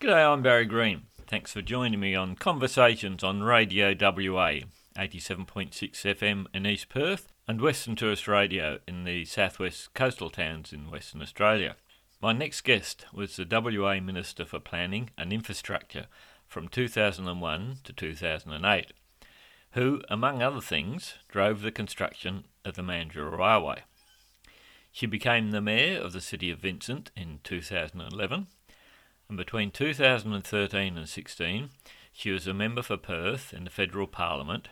G'day, I'm Barry Green. Thanks for joining me on Conversations on Radio WA, 87.6 FM in East Perth, and Western Tourist Radio in the southwest coastal towns in Western Australia. My next guest was the WA Minister for Planning and Infrastructure from 2001 to 2008, who, among other things, drove the construction of the Mandurah Railway. She became the Mayor of the City of Vincent in 2011 and between 2013 and 16 she was a member for Perth in the Federal Parliament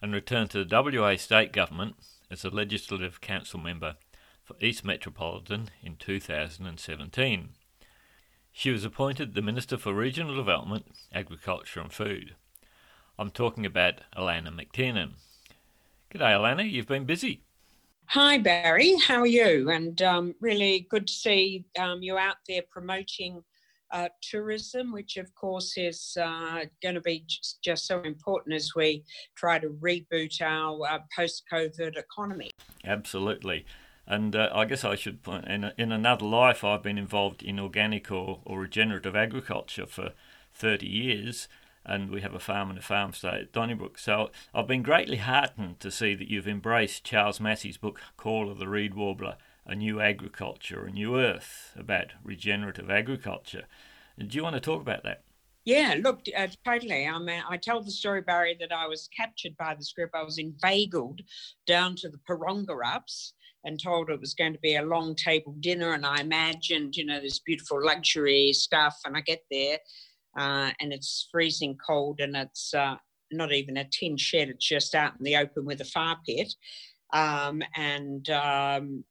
and returned to the WA State Government as a Legislative Council member for East Metropolitan in 2017. She was appointed the Minister for Regional Development, Agriculture and Food. I'm talking about Alannah MacTiernan. G'day, Alannah, you've been busy. Hi, Barry. How are you? And um, really good to see um, you out there promoting uh, tourism, which of course is uh, going to be just, just, so important as we try to reboot our uh, post COVID economy. Absolutely. And uh, I guess I should point in, in another life, I've been involved in organic or, or regenerative agriculture for 30 years and we have a farm and a farm stay at Donnybrook. So I've been greatly heartened to see that you've embraced Charles Massy's book, Call of the Reed Warbler, A New Agriculture, A New Earth, about regenerative agriculture. Do you want to talk about that? Yeah, look, uh, totally. I mean, I tell the story, Barry, that I was captured by the script. I was inveigled down to the Porongurups and told it was going to be a long table dinner. And I imagined, you know, this beautiful luxury stuff. And I get there uh, and it's freezing cold and it's uh, not even a tin shed, it's just out in the open with a fire pit. Um, and um,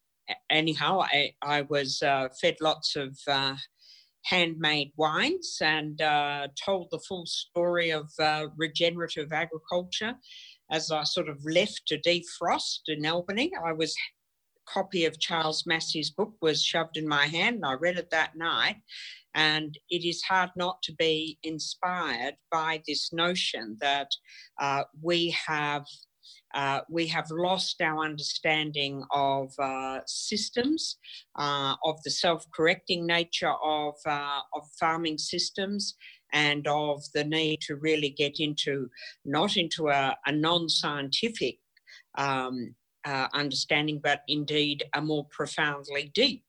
anyhow, I, I was uh, fed lots of uh, handmade wines and uh, told the full story of uh, regenerative agriculture. As I sort of left to defrost in Albany, I was a copy of Charles Massy's book was shoved in my hand and I read it that night and it is hard not to be inspired by this notion that uh, we have. Uh, we have lost our understanding of uh, systems, uh, of the self-correcting nature of, uh, of farming systems, and of the need to really get into not into a, a non-scientific um, uh, understanding, but indeed a more profoundly deep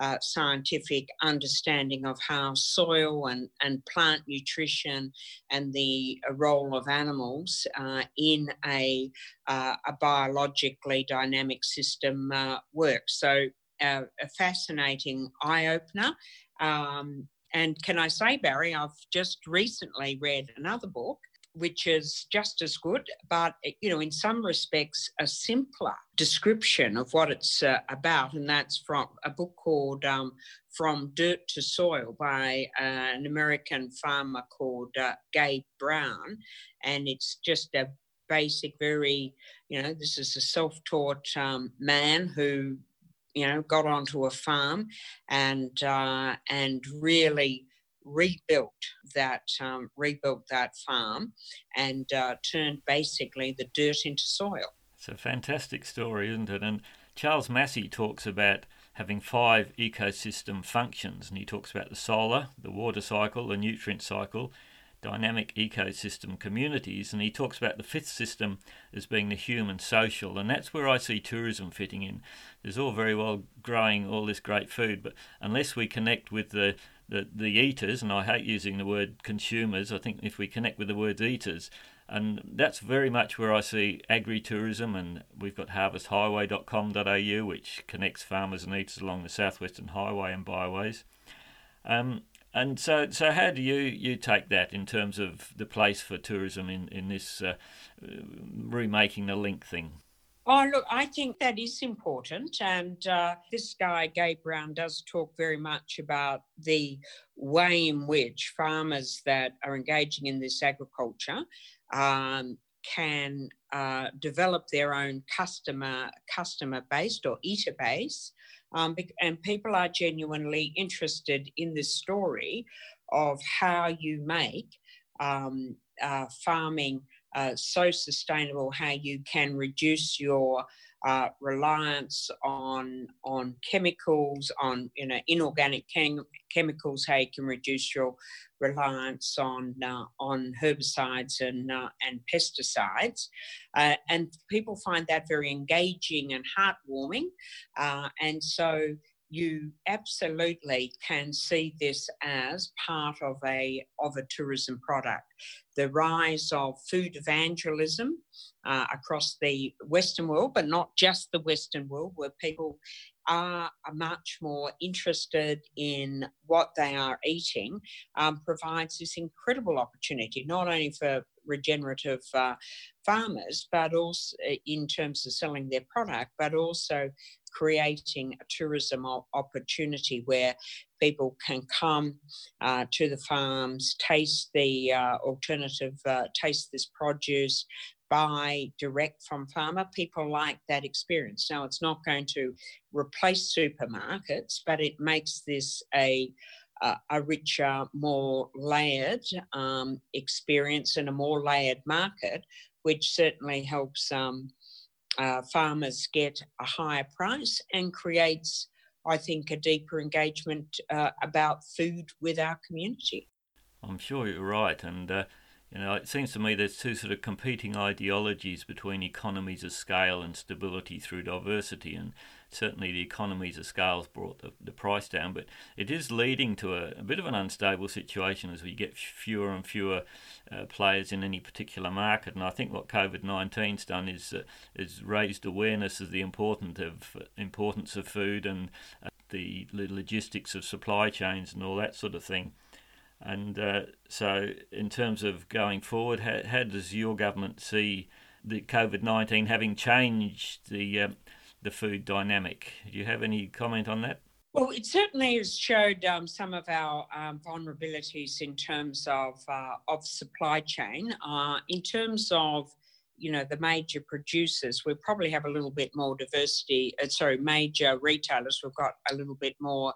uh, scientific understanding of how soil and, and plant nutrition and the uh, role of animals uh, in a, uh, a biologically dynamic system uh, works. So, a fascinating eye opener. Um, and can I say, Barry, I've just recently read another book which is just as good, but you know, in some respects, a simpler description of what it's uh, about, and that's from a book called um, "From Dirt to Soil" by uh, an American farmer called uh, Gabe Brown, and it's just a basic, very you know, this is a self-taught um, man who you know got onto a farm and uh, and really rebuilt that um, rebuilt that farm and uh, turned basically the dirt into soil. It's a fantastic story, isn't it? And Charles Massy talks about having five ecosystem functions, and he talks about the solar, the water cycle, the nutrient cycle, dynamic ecosystem communities, and he talks about the fifth system as being the human social, and that's where I see tourism fitting in. There's all very well growing all this great food, but unless we connect with the the, the eaters, and I hate using the word consumers, I think if we connect with the words eaters, and that's very much where I see agri-tourism, and we've got harvesthighway.com.au, which connects farmers and eaters along the southwestern highway and byways. Um, and so, so how do you, you take that in terms of the place for tourism in in this uh, remaking the link thing? Oh, look, I think that is important. And uh, this guy, Gabe Brown, does talk very much about the way in which farmers that are engaging in this agriculture um, can uh, develop their own customer customer based or eater base. Um, and people are genuinely interested in this story of how you make um, uh, farming uh, so sustainable how you can reduce your uh, reliance on on chemicals, on you know inorganic chem- chemicals, how you can reduce your reliance on uh, on herbicides and uh, and pesticides, uh, and people find that very engaging and heartwarming, and so you absolutely can see this as part of a of a tourism product. The rise of food evangelism uh, across the Western world, but not just the Western world, where people are much more interested in what they are eating, um, provides this incredible opportunity, not only for regenerative uh, farmers, but also uh, in terms of selling their product, but also creating a tourism opportunity where people can come uh, to the farms, taste the uh, alternative, uh, taste this produce, buy direct from farmer. People like that experience. Now, it's not going to replace supermarkets, but it makes this a uh, a richer, more layered um, experience and a more layered market, which certainly helps um, uh, farmers get a higher price and creates, I think, a deeper engagement uh, about food with our community. I'm sure you're right. And, uh, you know, it seems to me there's two sort of competing ideologies between economies of scale and stability through diversity. And certainly the economies of scale has brought the, the price down, but it is leading to a, a bit of an unstable situation as we get fewer and fewer uh, players in any particular market. And I think what COVID 19's done is uh, is raised awareness of the importance of importance of food and uh, the logistics of supply chains and all that sort of thing. And uh, so, in terms of going forward, how, how does your government see the COVID 19 having changed the uh, the food dynamic. Do you have any comment on that? Well, it certainly has showed um, some of our um, vulnerabilities in terms of uh, of supply chain. Uh, in terms of you know the major producers, we probably have a little bit more diversity. Uh, sorry, major retailers, we've got a little bit more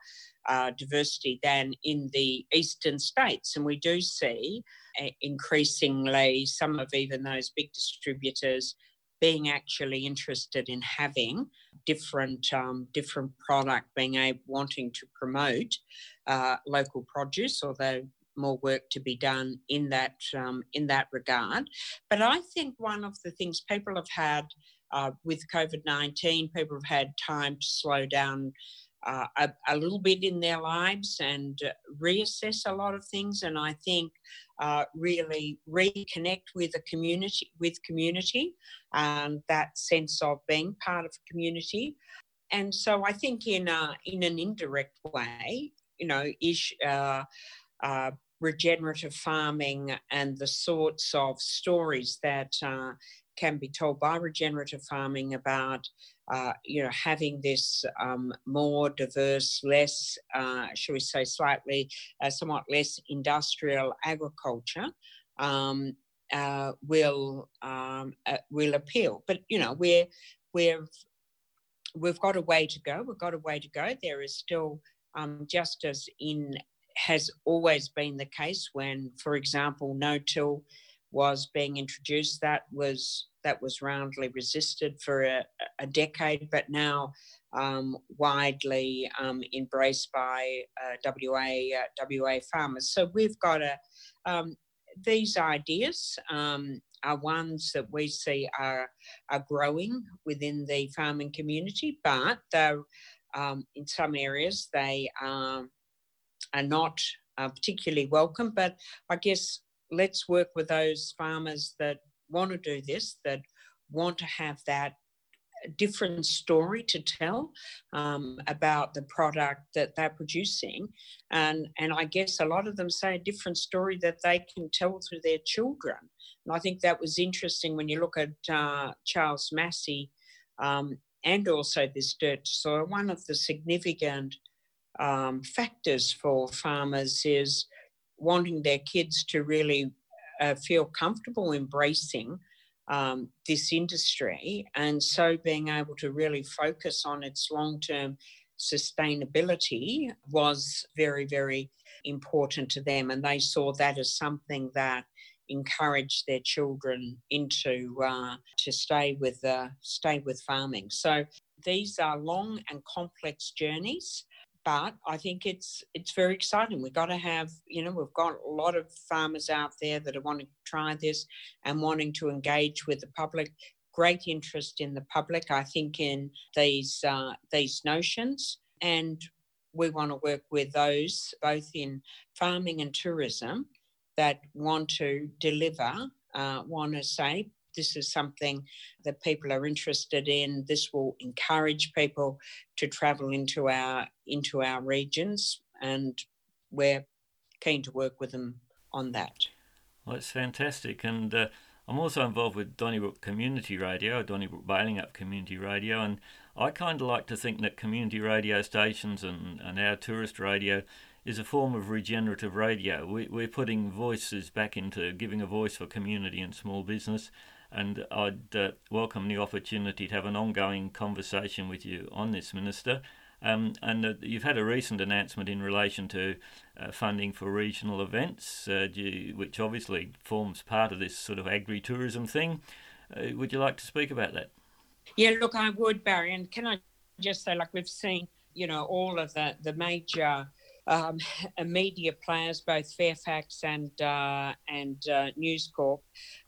uh, diversity than in the eastern states, and we do see uh, increasingly some of even those big distributors being actually interested in having different um, different product, being able wanting to promote uh, local produce, although more work to be done in that um, in that regard. But I think one of the things people have had uh, with COVID nineteen, people have had time to slow down uh, a, a, little bit in their lives and uh, reassess a lot of things. And I think uh, really reconnect with a community, with community, um, that sense of being part of a community. And so I think in a, in an indirect way, you know, ish, uh, uh, regenerative farming and the sorts of stories that uh, can be told by regenerative farming about uh, you know, having this um, more diverse, less, uh, shall we say, slightly, uh, somewhat less industrial agriculture um, uh, will um, uh, will appeal. But you know, we're we've we've got a way to go. We've got a way to go. There is still um, just as in has always been the case when, for example, no-till was being introduced. That was that was roundly resisted for a, a decade, but now um, widely um, embraced by uh, WA uh, WA farmers. So we've got a um, these ideas um, are ones that we see are are growing within the farming community, but they're um, in some areas they are not uh, particularly welcome. But I guess let's work with those farmers that want to do this, that want to have that different story to tell um, about the product that they're producing and and i guess a lot of them say a different story that they can tell through their children and i think that was interesting when you look at uh, charles massy um, and also this dirt soil one of the significant um, factors for farmers is wanting their kids to really uh, feel comfortable embracing um, this industry. And so being able to really focus on its long term sustainability was very, very important to them. And they saw that as something that encouraged their children into uh, to stay with uh, stay with farming. So these are long and complex journeys but I think it's it's very exciting. We've got to have, you know, we've got a lot of farmers out there that are wanting to try this and wanting to engage with the public. Great interest in the public, I think, in these uh, these notions, and we want to work with those both in farming and tourism that want to deliver, uh, want to say this is something that people are interested in. This will encourage people to travel into our into our regions, and we're keen to work with them on that. Well, it's fantastic, and uh, I'm also involved with Donnybrook Community Radio, Donnybrook Balingup Community Radio, and I kind of like to think that community radio stations and, and our tourist radio is a form of regenerative radio. We, we're putting voices back into giving a voice for community and small business and I'd uh, welcome the opportunity to have an ongoing conversation with you on this, Minister. Um, and uh, you've had a recent announcement in relation to uh, funding for regional events, uh, which obviously forms part of this sort of agri tourism thing. Uh, would you like to speak about that? Yeah, look, I would, Barry. And can I just say, like, we've seen, you know, all of the, the major um, media players, both Fairfax and uh, and uh, News Corp,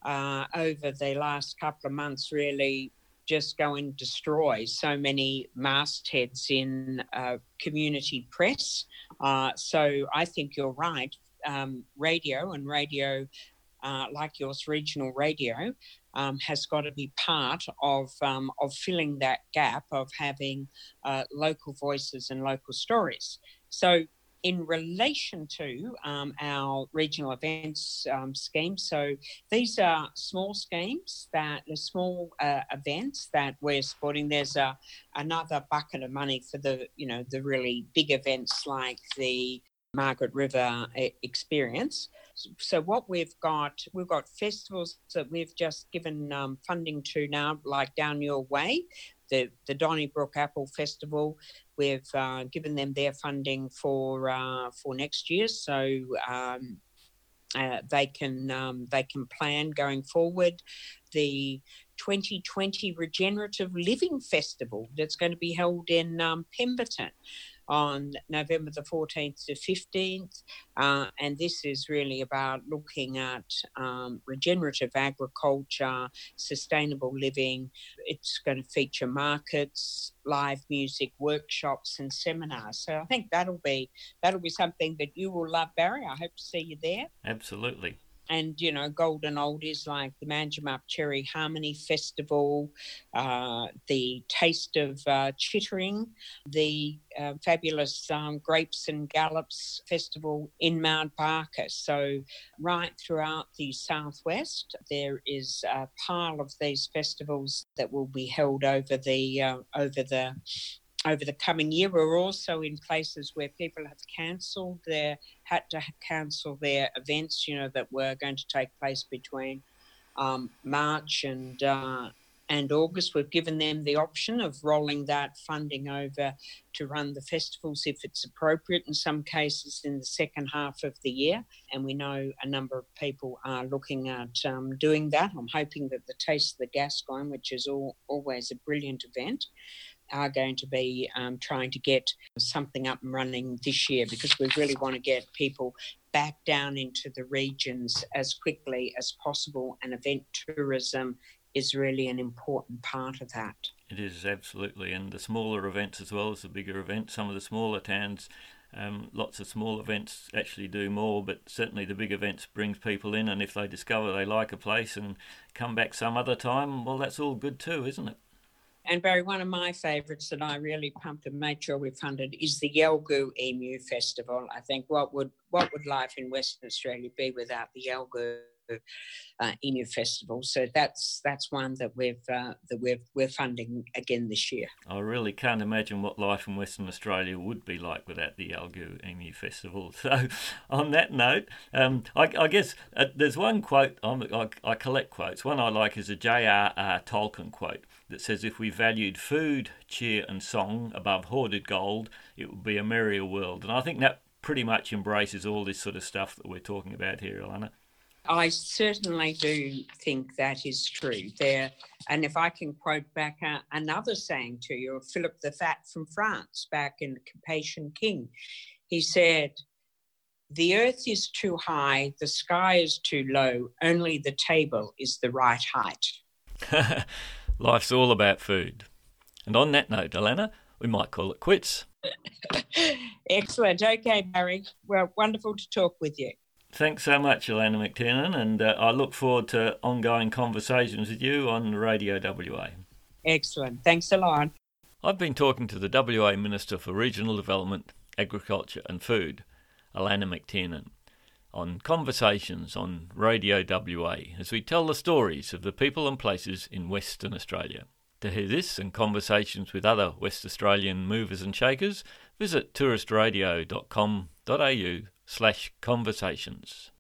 uh, over the last couple of months, really just go and destroy so many mastheads in uh, community press. Uh, so I think you're right. Um, radio and radio, uh, like yours, regional radio, um, has got to be part of um, of filling that gap of having uh, local voices and local stories. So in relation to um, our regional events um, scheme. So these are small schemes that the small uh, events that we're supporting. There's a, another bucket of money for the you know the really big events like the Margaret River uh, experience. So what we've got, we've got festivals that we've just given um, funding to now, like Down Your Way, the the Donnybrook Apple Festival. We've uh, given them their funding for uh, for next year, so um, uh, they can um, they can plan going forward. The 2020 Regenerative Living Festival that's going to be held in um, Pemberton on November the 14th to 15th. Uh, and this is really about looking at um, regenerative agriculture, sustainable living. It's going to feature markets, live music, workshops, and seminars. So I think that'll be that'll be something that you will love, Barry. I hope to see you there. Absolutely and you know golden oldies like the Manjimup Cherry Harmony Festival, uh, the Taste of uh, Chittering, the uh, fabulous um, Grapes and Gallops Festival in Mount Barker. So right throughout the southwest, there is a pile of these festivals that will be held over the uh, over the over the coming year. We're also in places where people have cancelled their, had to cancel their events, you know, that were going to take place between um, March and uh, and August. We've given them the option of rolling that funding over to run the festivals if it's appropriate. In some cases, in the second half of the year, and we know a number of people are looking at um, doing that. I'm hoping that the Taste of the Gascoyne, which is all, always a brilliant event, are going to be um, trying to get something up and running this year because we really want to get people back down into the regions as quickly as possible, and event tourism is really an important part of that. It is absolutely, and the smaller events as well as the bigger events. Some of the smaller towns, um, lots of small events actually do more, but certainly the big events brings people in, and if they discover they like a place and come back some other time, well, that's all good too, isn't it? And Barry, one of my favourites that I really pumped and made sure we funded is the Yalgoo Emu Festival. I think what would what would life in Western Australia be without the Yalgoo uh, Emu Festival. So that's that's one that we've uh, that we're we're funding again this year. I really can't imagine what life in Western Australia would be like without the Yalgoo Emu Festival. So, on that note, um, I, I, guess uh, there's one quote I, I collect quotes. One I like is a J.R.R. Tolkien quote that says, "If we valued food, cheer, and song above hoarded gold, it would be a merrier world." And I think that pretty much embraces all this sort of stuff that we're talking about here, Alannah. I certainly do think that is true. There, and if I can quote back uh, another saying to you, Philip the Fat from France, back in the Capetian King, he said, "The earth is too high, the sky is too low. Only the table is the right height." Life's all about food. And on that note, Alannah, we might call it quits. Excellent. Okay, Barry. Well, wonderful to talk with you. Thanks so much, Alannah MacTiernan, and uh, I look forward to ongoing conversations with you on Radio WA. Excellent. Thanks a lot. I've been talking to the WA Minister for Regional Development, Agriculture and Food, Alannah MacTiernan, on conversations on Radio WA as we tell the stories of the people and places in Western Australia. To hear this and conversations with other West Australian movers and shakers, visit touristradio.com.au slash conversations.